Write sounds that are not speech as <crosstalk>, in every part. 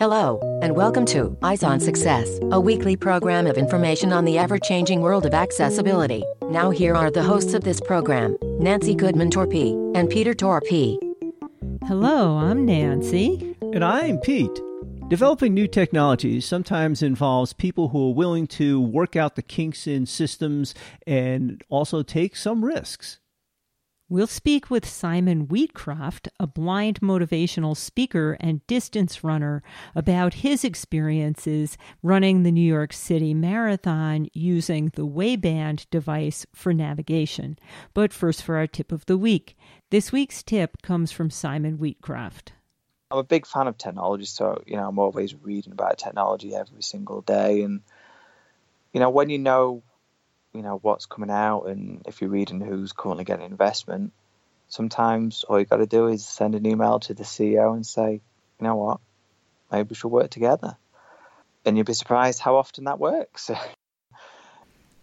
Hello, and welcome to Eyes on Success, a weekly program of information on the ever changing world of accessibility. Now, here are the hosts of this program Nancy Goodman Torpey and Peter Torpey. Hello, I'm Nancy. And I'm Pete. Developing new technologies sometimes involves people who are willing to work out the kinks in systems and also take some risks. We'll speak with Simon Wheatcroft, a blind motivational speaker and distance runner, about his experiences running the New York City Marathon using the Wayband device for navigation. But first, for our tip of the week. This week's tip comes from Simon Wheatcroft. I'm a big fan of technology, so you know I'm always reading about technology every single day, and you know when you know you know what's coming out and if you're reading who's currently getting investment sometimes all you got to do is send an email to the ceo and say you know what? Maybe we should work together. And you'd be surprised how often that works. <laughs>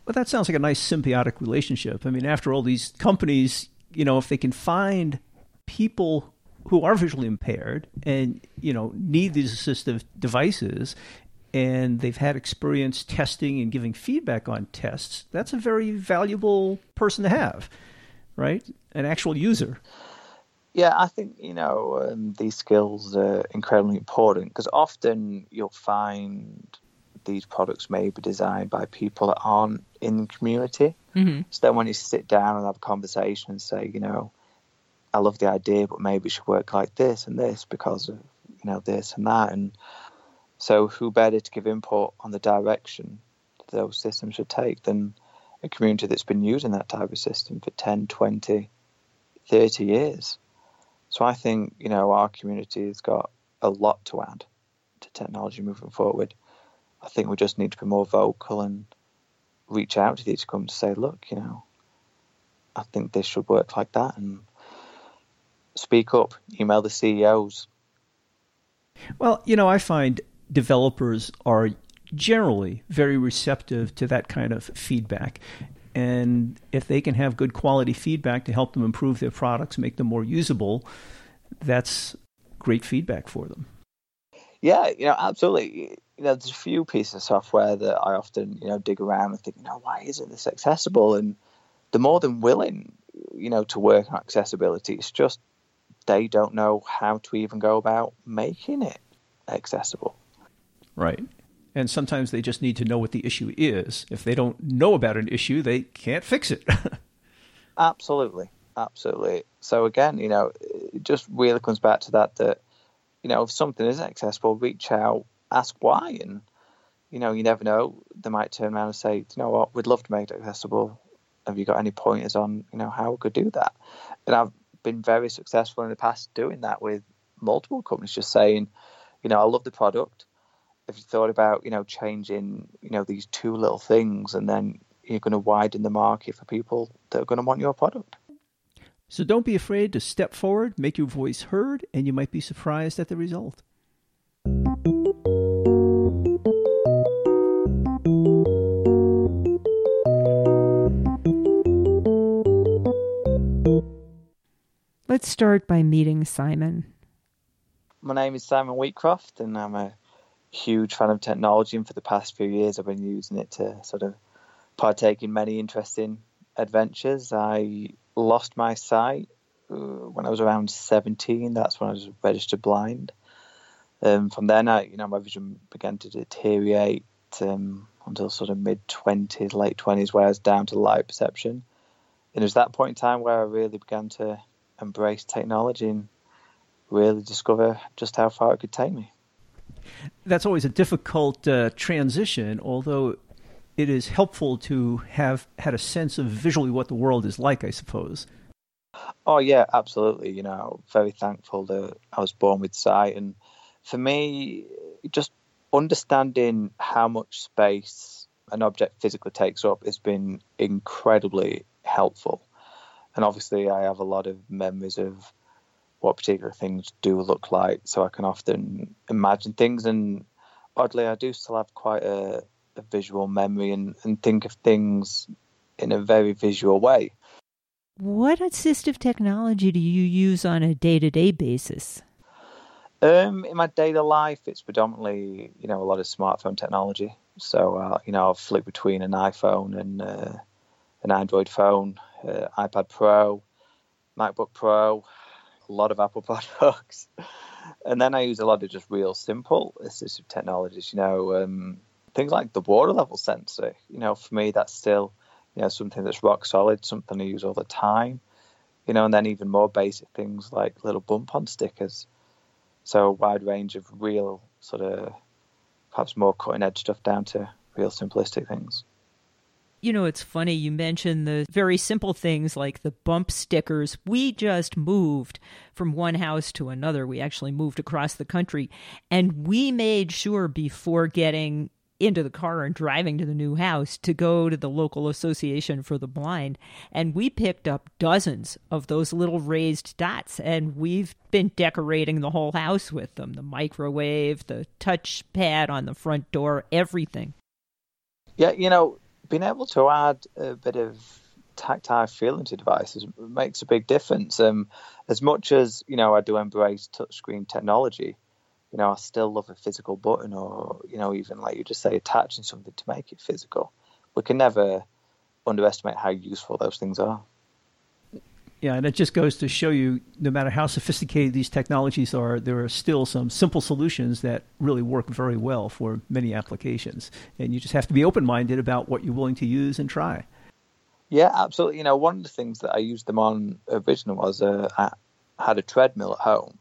Well that sounds like a nice symbiotic relationship. I mean after all these companies you know if they can find people who are visually impaired and you know need these assistive devices and they've had experience testing and giving feedback on tests, that's a very valuable person to have, right? An actual user. Yeah, I think you know um, these skills are incredibly important because often you'll find these products may be designed by people that aren't in the community. Mm-hmm. So then, when you sit down and have a conversation and say, you know, I love the idea, but maybe it should work like this and this because of you know this and that, and so, who better to give input on the direction those systems should take than a community that's been using that type of system for 10, 20, 30 years? So, I think, you know, our community has got a lot to add to technology moving forward. I think we just need to be more vocal and reach out to these companies to say, look, you know, I think this should work like that and speak up, email the CEOs. Well, you know, I find developers are generally very receptive to that kind of feedback. And if they can have good quality feedback to help them improve their products, make them more usable, that's great feedback for them. Yeah, you know, absolutely. You know, there's a few pieces of software that I often, you know, dig around and think, you know, why isn't this accessible? And they're more than willing, you know, to work on accessibility. It's just they don't know how to even go about making it accessible. Right. And sometimes they just need to know what the issue is. If they don't know about an issue, they can't fix it. <laughs> absolutely. Absolutely. So again, you know, it just really comes back to that that, you know, if something isn't accessible, reach out, ask why and you know, you never know. They might turn around and say, you know what, we'd love to make it accessible. Have you got any pointers on, you know, how we could do that? And I've been very successful in the past doing that with multiple companies, just saying, you know, I love the product have you thought about you know changing you know these two little things and then you're going to widen the market for people that are going to want your product so don't be afraid to step forward make your voice heard and you might be surprised at the result Let's start by meeting Simon. My name is Simon Wheatcroft, and I'm a huge fan of technology, and for the past few years, I've been using it to sort of partake in many interesting adventures. I lost my sight uh, when I was around 17. That's when I was registered blind. Um, from then, I, you know, my vision began to deteriorate um, until sort of mid 20s, late 20s, where I was down to light perception. And it was that point in time where I really began to embrace technology and really discover just how far it could take me that's always a difficult uh, transition, although it is helpful to have had a sense of visually what the world is like, I suppose. Oh yeah, absolutely. You know, very thankful that I was born with sight, and for me, just understanding how much space an object physically takes up has been incredibly helpful. And obviously, I have a lot of memories of what particular things do look like, so I can often imagine things. And oddly, I do still have quite a, a visual memory and, and think of things in a very visual way. What assistive technology do you use on a day to day basis? Um, in my daily life, it's predominantly you know a lot of smartphone technology. So uh, you know I'll flip between an iPhone and uh, an Android phone, uh, iPad Pro, MacBook Pro, a lot of Apple <laughs> products, and then I use a lot of just real simple assistive technologies. You know um, things like the water level sensor. You know for me that's still you know something that's rock solid, something I use all the time. You know, and then even more basic things like little bump on stickers so a wide range of real sort of perhaps more cutting edge stuff down to real simplistic things. You know, it's funny you mentioned the very simple things like the bump stickers. We just moved from one house to another. We actually moved across the country and we made sure before getting into the car and driving to the new house to go to the local association for the blind and we picked up dozens of those little raised dots and we've been decorating the whole house with them the microwave the touch pad on the front door everything yeah you know being able to add a bit of tactile feeling to devices makes a big difference um, as much as you know i do embrace touchscreen technology you know, I still love a physical button or, you know, even like you just say attaching something to make it physical. We can never underestimate how useful those things are. Yeah, and it just goes to show you no matter how sophisticated these technologies are, there are still some simple solutions that really work very well for many applications. And you just have to be open minded about what you're willing to use and try. Yeah, absolutely. You know, one of the things that I used them on originally was uh, I had a treadmill at home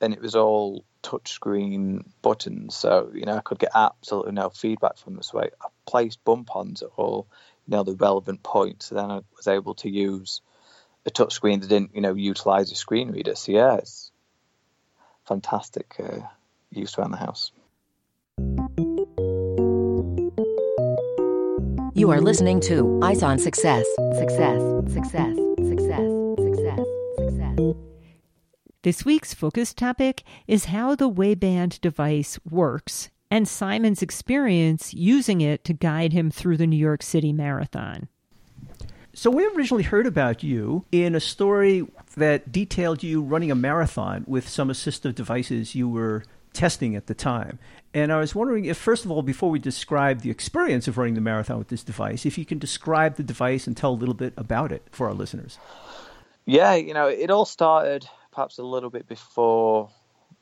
and it was all touchscreen buttons, so you know I could get absolutely no feedback from this I, I placed bump ons at all you know the relevant points. So then I was able to use a touchscreen that didn't you know utilize a screen reader. So yeah, it's fantastic uh, use around the house. You are listening to Eyes on Success. Success. Success. Success. Success. Success. This week's focus topic is how the Wayband device works and Simon's experience using it to guide him through the New York City Marathon. So, we originally heard about you in a story that detailed you running a marathon with some assistive devices you were testing at the time. And I was wondering if, first of all, before we describe the experience of running the marathon with this device, if you can describe the device and tell a little bit about it for our listeners. Yeah, you know, it all started perhaps a little bit before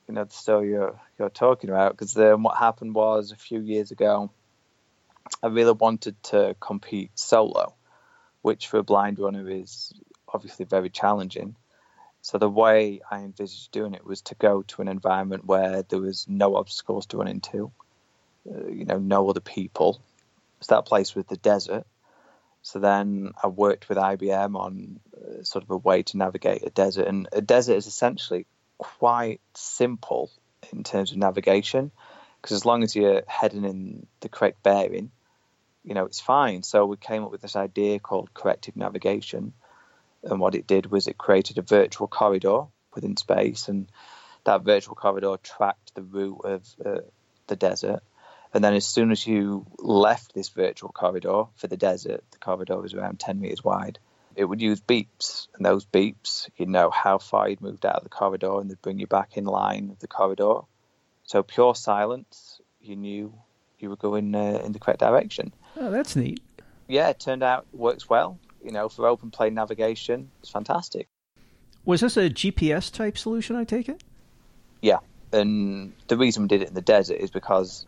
you know the story you're you're talking about because then what happened was a few years ago I really wanted to compete solo, which for a blind runner is obviously very challenging. So the way I envisaged doing it was to go to an environment where there was no obstacles to run into, uh, you know, no other people. So that place was the desert. So then I worked with IBM on uh, sort of a way to navigate a desert, and a desert is essentially quite simple in terms of navigation because as long as you're heading in the correct bearing, you know it's fine. So we came up with this idea called corrective navigation, and what it did was it created a virtual corridor within space, and that virtual corridor tracked the route of uh, the desert and then as soon as you left this virtual corridor for the desert, the corridor was around 10 meters wide, it would use beeps. And those beeps, you'd know how far you'd moved out of the corridor and they'd bring you back in line of the corridor. So pure silence, you knew you were going uh, in the correct direction. Oh, that's neat. Yeah, it turned out works well. You know, for open plane navigation, it's fantastic. Was this a GPS type solution, I take it? Yeah. And the reason we did it in the desert is because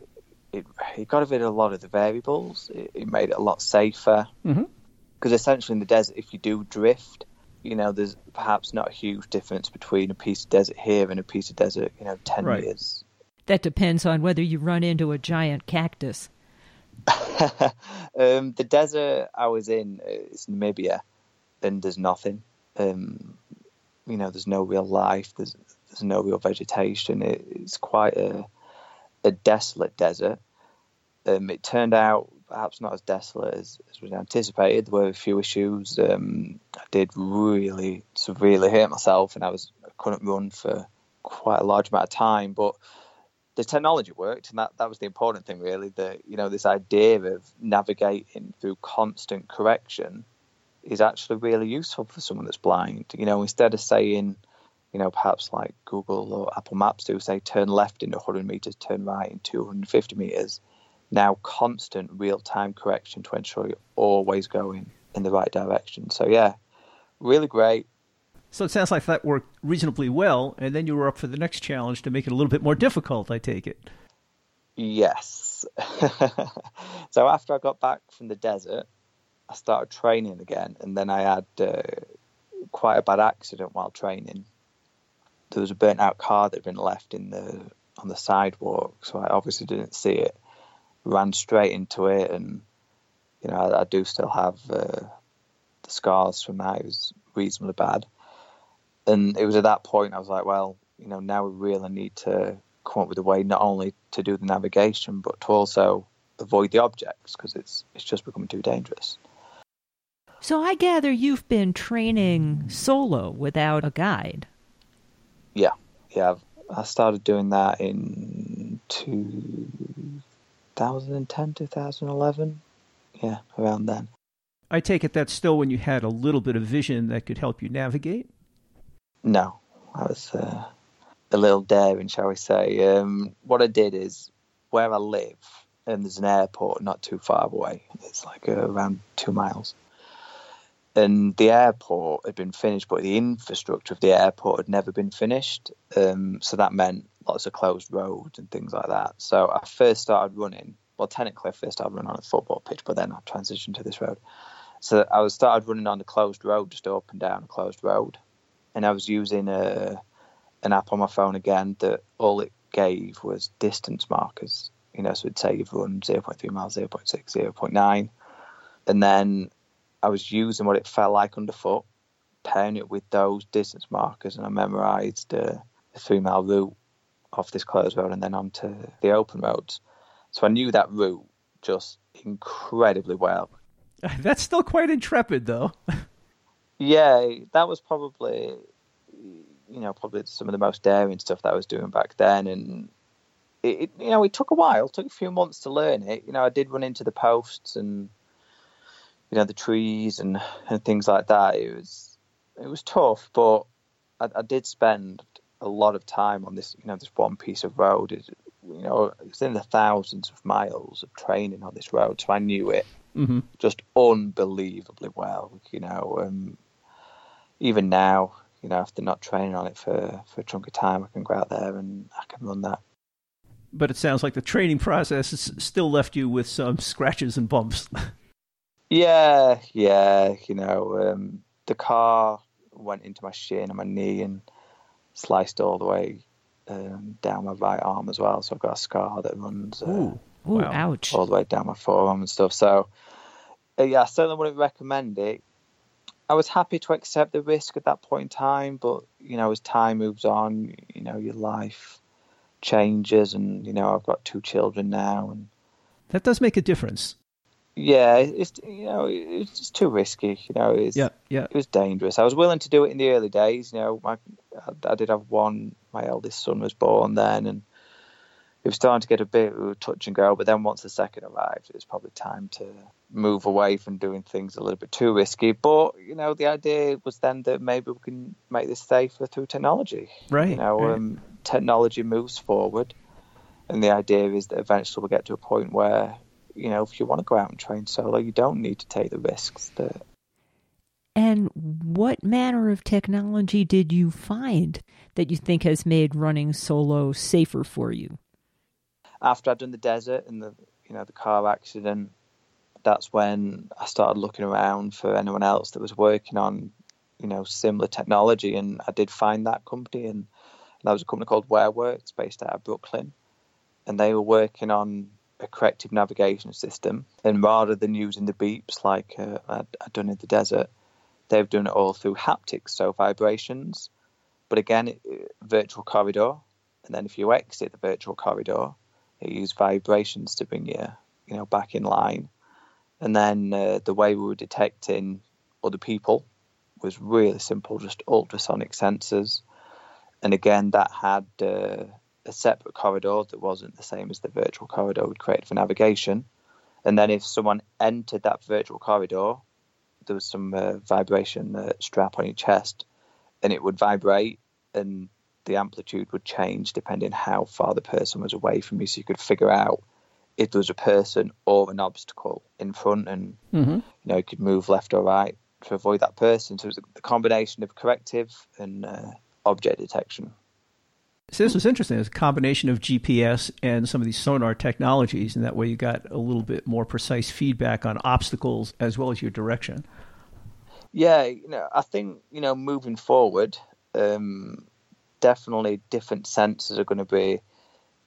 it, it got rid of a lot of the variables. It, it made it a lot safer. Because mm-hmm. essentially, in the desert, if you do drift, you know, there's perhaps not a huge difference between a piece of desert here and a piece of desert, you know, 10 right. years. That depends on whether you run into a giant cactus. <laughs> um, the desert I was in is Namibia, and there's nothing. Um, you know, there's no real life. There's there's no real vegetation. It, it's quite a a desolate desert. Um, it turned out perhaps not as desolate as, as was anticipated. There were a few issues. Um, I did really severely hurt myself, and I was I couldn't run for quite a large amount of time. But the technology worked, and that, that was the important thing, really. That you know this idea of navigating through constant correction is actually really useful for someone that's blind. You know, instead of saying you know, perhaps like Google or Apple Maps do say turn left in 100 meters, turn right in 250 meters. Now, constant real time correction to ensure you're always going in the right direction. So, yeah, really great. So it sounds like that worked reasonably well, and then you were up for the next challenge to make it a little bit more difficult, I take it. Yes. <laughs> so after I got back from the desert, I started training again, and then I had uh, quite a bad accident while training. There was a burnt out car that had been left in the on the sidewalk, so I obviously didn't see it. Ran straight into it, and you know I, I do still have uh, the scars from that. It was reasonably bad, and it was at that point I was like, well, you know, now we really need to come up with a way not only to do the navigation but to also avoid the objects because it's it's just becoming too dangerous. So I gather you've been training solo without a guide. Yeah, yeah. I've, started doing that in 2010, 2011. Yeah, around then. I take it that's still when you had a little bit of vision that could help you navigate? No, I was uh, a little daring, shall we say. Um, what I did is where I live, and there's an airport not too far away. It's like uh, around two miles and the airport had been finished, but the infrastructure of the airport had never been finished. Um, so that meant lots of closed roads and things like that. So I first started running. Well, technically, I first started running on a football pitch, but then I transitioned to this road. So I was started running on the closed road, just up and down a closed road, and I was using a an app on my phone again that all it gave was distance markers. You know, so it'd say you've run 0.3 miles, 0.6, 0.9, and then I was using what it felt like underfoot, pairing it with those distance markers, and I memorised uh, a three mile route off this closed road and then onto the open roads. So I knew that route just incredibly well. <laughs> That's still quite intrepid, though. <laughs> yeah, that was probably, you know, probably some of the most daring stuff that I was doing back then, and it, it, you know, it took a while, it took a few months to learn it. You know, I did run into the posts and you know the trees and, and things like that. It was it was tough, but I, I did spend a lot of time on this you know this one piece of road. It, you know, it's in the thousands of miles of training on this road, so I knew it mm-hmm. just unbelievably well. You know, um, even now, you know, after not training on it for for a chunk of time, I can go out there and I can run that. But it sounds like the training process has still left you with some <laughs> scratches and bumps. Yeah, yeah. You know, um, the car went into my shin and my knee and sliced all the way um, down my right arm as well. So I've got a scar that runs uh, Ooh. Ooh, ouch. all the way down my forearm and stuff. So, uh, yeah, I certainly wouldn't recommend it. I was happy to accept the risk at that point in time, but you know, as time moves on, you know, your life changes, and you know, I've got two children now, and that does make a difference yeah, it's you know it's just too risky. You know, it's, yeah, yeah. It was dangerous. I was willing to do it in the early days. You know, my I, did have one. My eldest son was born then, and it was starting to get a bit touch and go. But then once the second arrived, it was probably time to move away from doing things a little bit too risky. But you know, the idea was then that maybe we can make this safer through technology. Right. You know, right. Um, technology moves forward, and the idea is that eventually we'll get to a point where you know, if you want to go out and train solo, you don't need to take the risks that. And what manner of technology did you find that you think has made running solo safer for you? After I'd done the desert and the you know the car accident, that's when I started looking around for anyone else that was working on you know similar technology, and I did find that company, and that was a company called WearWorks based out of Brooklyn, and they were working on a corrective navigation system, and rather than using the beeps like uh, I'd, I'd, done in the desert, they've done it all through haptics, so vibrations. But again, it, virtual corridor, and then if you exit the virtual corridor, it uses vibrations to bring you, you know, back in line. And then uh, the way we were detecting other people was really simple, just ultrasonic sensors. And again, that had uh, a separate corridor that wasn't the same as the virtual corridor we'd created for navigation. And then if someone entered that virtual corridor, there was some uh, vibration strap on your chest, and it would vibrate, and the amplitude would change depending how far the person was away from you, so you could figure out if there was a person or an obstacle in front, and Mm-hmm. you know you could move left or right to avoid that person. So it was a combination of corrective and uh, object detection. So this was interesting. It's a combination of GPS and some of these sonar technologies, and that way you got a little bit more precise feedback on obstacles as well as your direction. Yeah, you know, I think you know moving forward, um, definitely different sensors are going to be,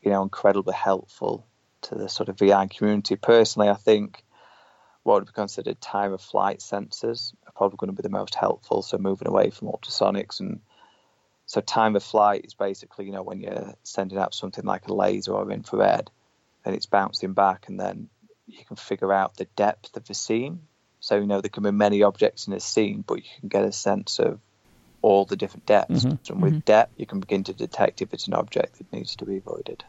you know, incredibly helpful to the sort of VR community. Personally, I think what would be considered time of flight sensors are probably going to be the most helpful. So moving away from ultrasonics and so time of flight is basically you know when you're sending out something like a laser or infrared, and it's bouncing back, and then you can figure out the depth of the scene. So you know there can be many objects in a scene, but you can get a sense of all the different depths. Mm-hmm. And with mm-hmm. depth, you can begin to detect if it's an object that needs to be avoided.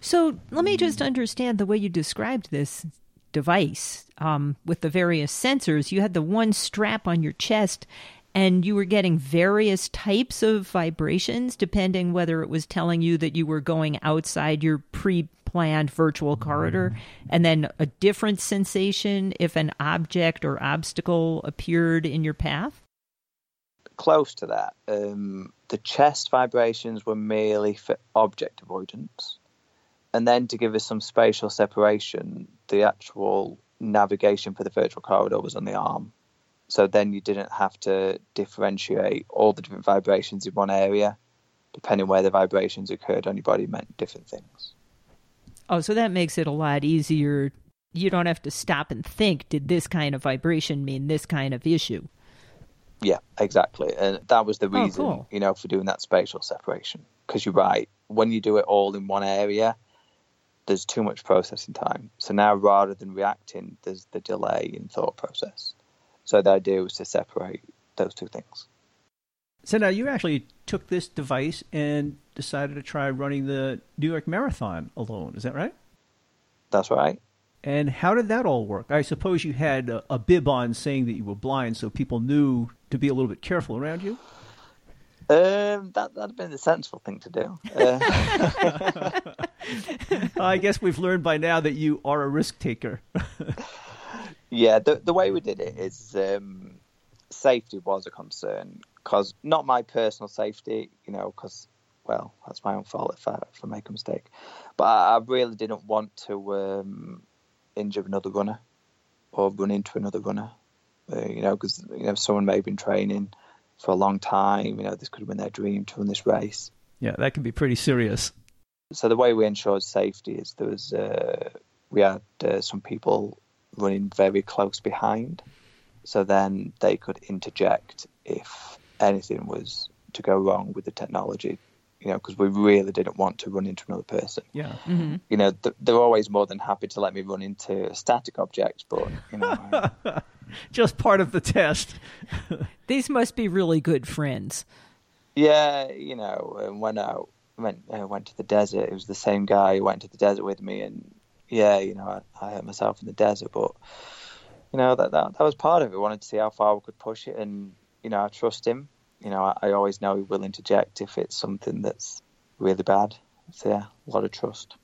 So let me just understand the way you described this device um, with the various sensors. You had the one strap on your chest, and you were getting various types of vibrations depending whether it was telling you that you were going outside your pre planned virtual corridor, mm-hmm. and then a different sensation if an object or obstacle appeared in your path. Close to that, um, the chest vibrations were merely for object avoidance. And then to give us some spatial separation, the actual navigation for the virtual corridor was on the arm. So then you didn't have to differentiate all the different vibrations in one area. Depending where the vibrations occurred on your body meant different things. Oh, so that makes it a lot easier. You don't have to stop and think, did this kind of vibration mean this kind of issue? Yeah, exactly. And that was the Oh, reason, cool. you know, for doing that spatial separation. Because you're right, when you do it all in one area, there's too much processing time. So now rather than reacting, there's the delay in thought process. So the idea was to separate those two things. So now you actually took this device and decided to try running the New York Marathon alone. Is that right? That's right. And how did that all work? I suppose you had a, a bib on saying that you were blind, so people knew to be a little bit careful around you. Um, that that'd have been the sensible thing to do. Uh, <laughs> I guess we've learned by now that you are a risk taker. <laughs> Yeah, the the way we did it is um, safety was a concern because not my personal safety, you know, because well, that's my own fault if I if I make a mistake, but I, I really didn't want to um, injure another runner or run into another runner, uh, you know, because you know someone may have been training for a long time, you know, this could have been their dream to run this race. yeah, that can be pretty serious. So the way we ensured safety is there was uh, we had uh, some people running very close behind, so then they could interject if anything was to go wrong with the technology. You know, because we really didn't want to run into another person. Yeah. Mm-hmm. You know, th- they're always more than happy to let me run into static objects, but you know, I- <laughs> Just part of the test. <laughs> These must be really good friends. Yeah, you know, and when I went I went to the desert, it was the same guy who went to the desert with me, and yeah, you know, I, I hurt myself in the desert, but you know that, that that was part of it. I wanted to see how far we could push it, and you know, I trust him. You know, I, I always know he will interject if it's something that's really bad. So yeah, a lot of trust.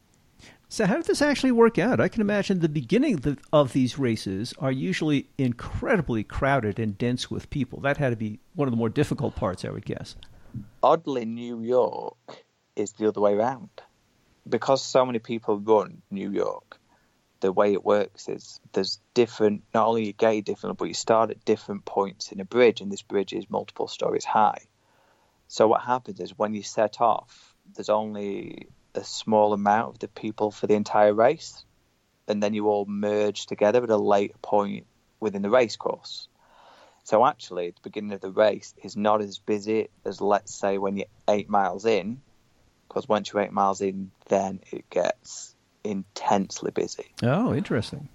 So how did this actually work out? I can imagine the beginning of, of these races are usually incredibly crowded and dense with people. That had to be one of the more difficult parts, I would guess. Oddly, New York is the other way around because so many people run New York. The way it works is there's different. Not only you gate different, but you start at different points in a bridge, and this bridge is multiple stories high. So what happens is when you set off, there's only a small amount of the people for the entire race, and then you all merge together at a later point within the race course. So actually, the beginning of the race is not as busy as let's say when you're eight miles in, because once you're eight miles in, then it gets intensely busy. Oh, interesting.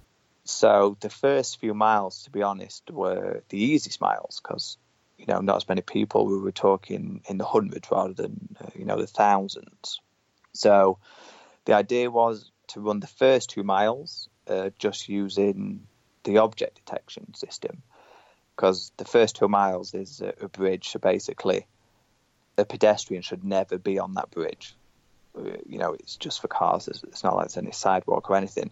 So the first few miles, to be honest, were the easiest miles because you know not as many people. We were talking in the hundreds rather than uh, you know the thousands. So the idea was to run the first two miles uh, just using the object detection system because the first two miles is a, a bridge. So basically, a pedestrian should never be on that bridge. You know, it's just for cars. It's, not like there's any sidewalk or anything.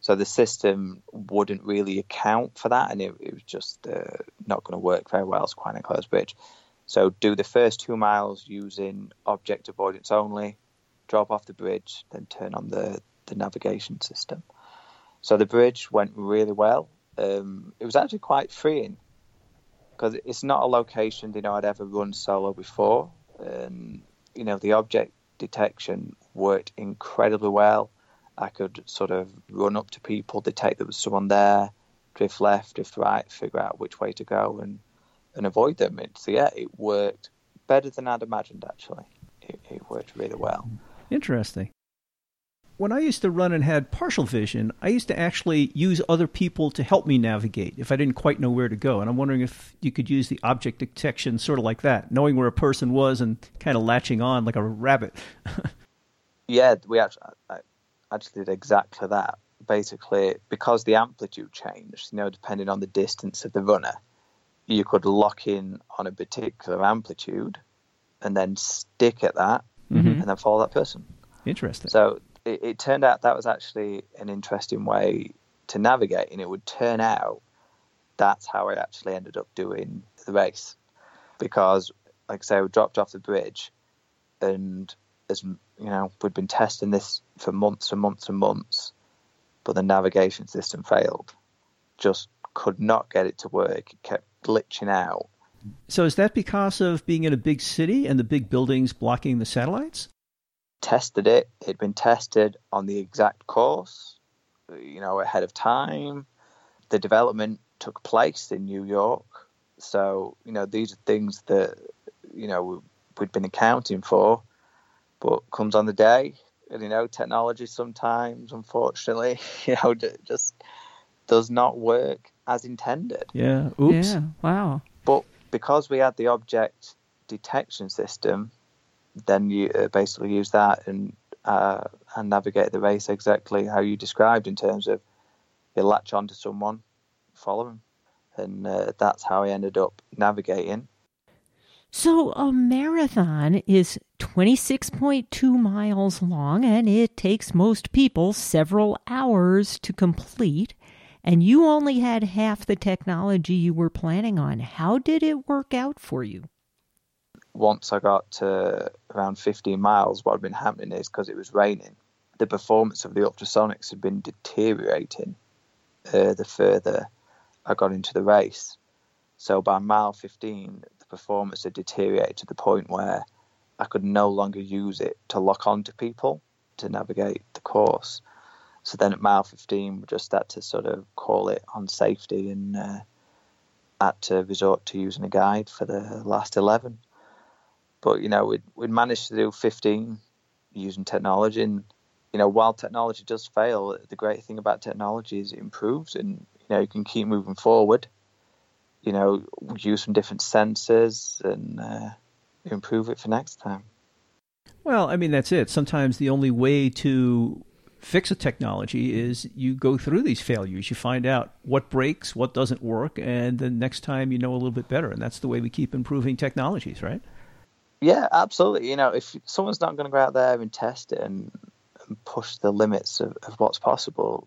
So the system wouldn't really account for that, and it, it was just uh, not going to work very well. It's quite an enclosed bridge. So do the first two miles using object avoidance only, drop off the bridge, then turn on the, the navigation system. So the bridge went really well. Um, it was actually quite freeing because it's not a location you know I'd ever run solo before. And you know the object detection worked incredibly well. I could sort of run up to people, detect there was someone there, drift left, drift right, figure out which way to go, and and avoid them. It, so yeah, it worked better than I'd imagined. Actually, it, it worked really well. Interesting. When I used to run and had partial vision, I used to actually use other people to help me navigate if I didn't quite know where to go. And I'm wondering if you could use the object detection sort of like that, knowing where a person was and kind of latching on like a rabbit. <laughs> yeah, we actually, I actually did exactly that. Basically, because the amplitude changed, you know, depending on the distance of the runner, you could lock in on a particular amplitude and then stick at that mm-hmm. and then follow that person. Interesting. So it, it, turned out that was actually an interesting way to navigate, and it would turn out that's how I actually ended up doing the race. Because, like I say, we dropped off the bridge, and as you know, we'd been testing this for months and months and months, but the navigation system failed. Just could not get it to work. It kept glitching out. So is that because of being in a big city and the big buildings blocking the satellites? Tested it. It'd been tested on the exact course, you know, ahead of time. The development took place in New York. So, you know, these are things that, you know, we'd been accounting for, but comes on the day, and, you know, technology sometimes, unfortunately, <laughs> you know, just does not work as intended. Yeah. Oops. Yeah. Wow. But because we had the object detection system, then you uh, basically use that and uh, and navigate the race exactly how you described in terms of you latch onto someone, follow them, and uh, that's how I ended up navigating. So a marathon is 26.2 miles long and it takes most people several hours to complete and you only had half the technology you were planning on. How did it work out for you? Once I got to around 15 miles, what had been happening is because it was raining, the performance of the ultrasonics had been deteriorating uh, the further I got into the race. So by mile 15, the performance had deteriorated to the point where I could no longer use it to lock onto people to navigate the course. So then at mile 15, we just had to sort of call it on safety and uh, had to resort to using a guide for the last 11. But, you know, we'd, we'd managed to do 15 using technology. And, you know, while technology does fail, the great thing about technology is it improves and, you know, you can keep moving forward. You know, use some different sensors and uh, improve it for next time. Well, I mean, that's it. Sometimes the only way to fix a technology is you go through these failures. You find out what breaks, what doesn't work, and the next time you know a little bit better. And that's the way we keep improving technologies, right? Yeah, absolutely. You know, if someone's not going to go out there and test it and, and push the limits of, of what's possible,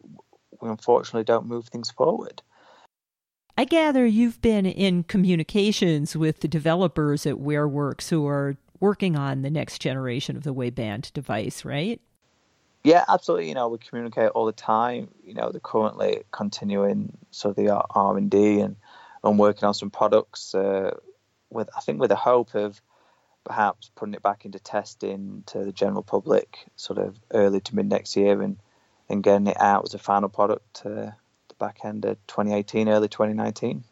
we unfortunately don't move things forward. I gather you've been in communications with the developers at WearWorks who are working on the next generation of the Wayband device, right? Yeah, absolutely. You know, we communicate all the time. You know, they're currently continuing sort of the R and D and and working on some products uh, with I think with the hope of perhaps putting it back into testing to the general public sort of early to mid next year and and getting it out as a final product to the back end of 2018, early 2019.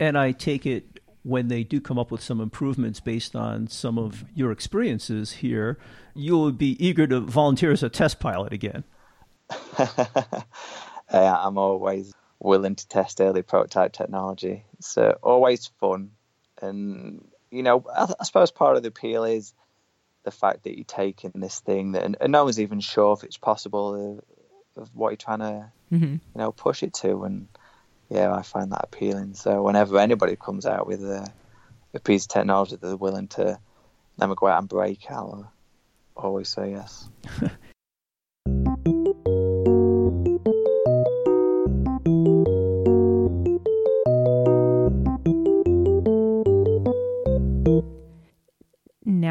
And I take it when they do come up with some improvements based on some of your experiences here, you'll be eager to volunteer as a test pilot again. <laughs> I'm always willing to test early prototype technology. It's uh, always fun. And, you know, I, I, suppose part of the appeal is the fact that you're taking this thing that, and, and no one's even sure if it's possible of, of what you're trying to, mm-hmm. you know, push it to. And, yeah, I find that appealing. So whenever anybody comes out with a, a piece of technology that they're willing to never go out and break, I'll always say yes. <laughs>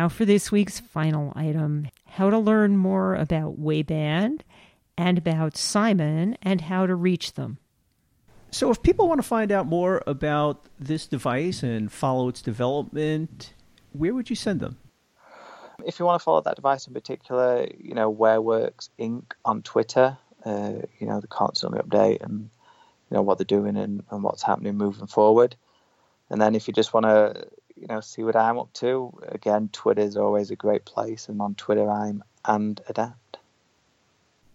Now, for this week's final item how to learn more about Wayband and about Simon and how to reach them. So, if people want to find out more about this device and follow its development, where would you send them? If you want to follow that device in particular, you know, WearWorks Inc. on Twitter, uh, you know, they constantly update and, you know, what they're doing and, and what's happening moving forward. And then if you just want to, you know, see what I'm up to, again, Twitter is always a great place. And on Twitter, I'm and adapt.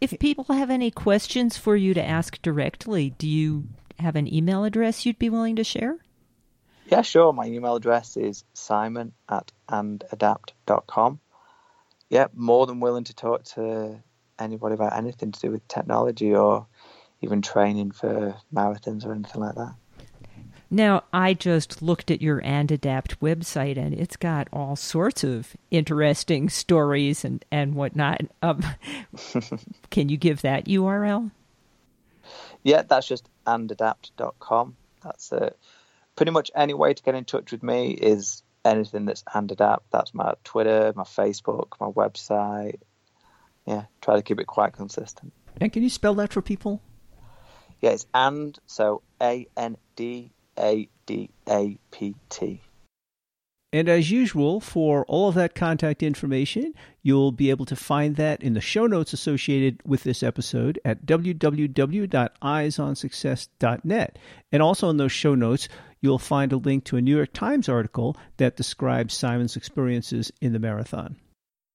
If people have any questions for you to ask directly, do you have an email address you'd be willing to share? Yeah, sure. My email address is simon at andadapt.com. Yeah, more than willing to talk to anybody about anything to do with technology or even training for marathons or anything like that. Now, I just looked at your And Adapt website, and it's got all sorts of interesting stories and, and whatnot. Um, <laughs> can you give that URL? Yeah, that's just andadapt.com. That's it. Pretty much any way to get in touch with me is anything that's andadapt. That's my Twitter, my Facebook, my website. Yeah, try to keep it quite consistent. And can you spell that for people? Yeah, it's and, so A N D A D A P T. And as usual, for all of that contact information, you'll be able to find that in the show notes associated with this episode at www.eyesonsuccess.net. And also in those show notes, you'll find a link to a New York Times article that describes Simon's experiences in the marathon.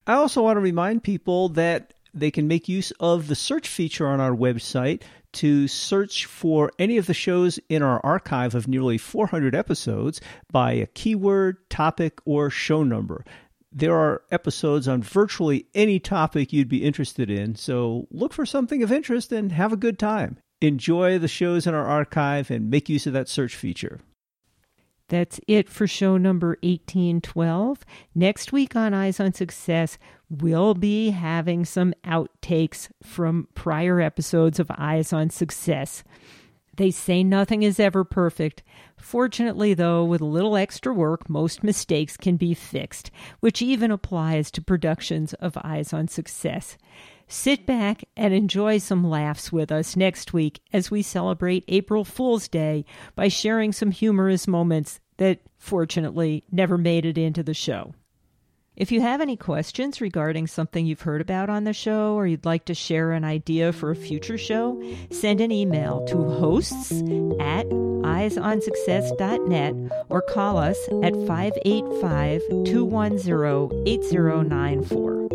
I also want to remind people that they can make use of the search feature on our website to search for any of the shows in our archive of nearly 400 episodes by a keyword, topic, or show number. There are episodes on virtually any topic you'd be interested in, so look for something of interest and have a good time. Enjoy the shows in our archive and make use of that search feature. That's it for show number 1812. Next week on Eyes on Success, we'll be having some outtakes from prior episodes of Eyes on Success. They say nothing is ever perfect. Fortunately, though, with a little extra work, most mistakes can be fixed, which even applies to productions of Eyes on Success. Sit back and enjoy some laughs with us next week as we celebrate April Fool's Day by sharing some humorous moments that fortunately never made it into the show. If you have any questions regarding something you've heard about on the show or you'd like to share an idea for a future show, send an email to hosts at eyesonsuccess.net or call us at 585 210 8094.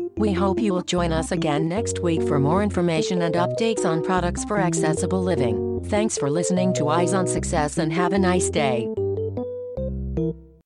We hope you will join us again next week for more information and updates on products for accessible living. Thanks for listening to Eyes on Success and have a nice day.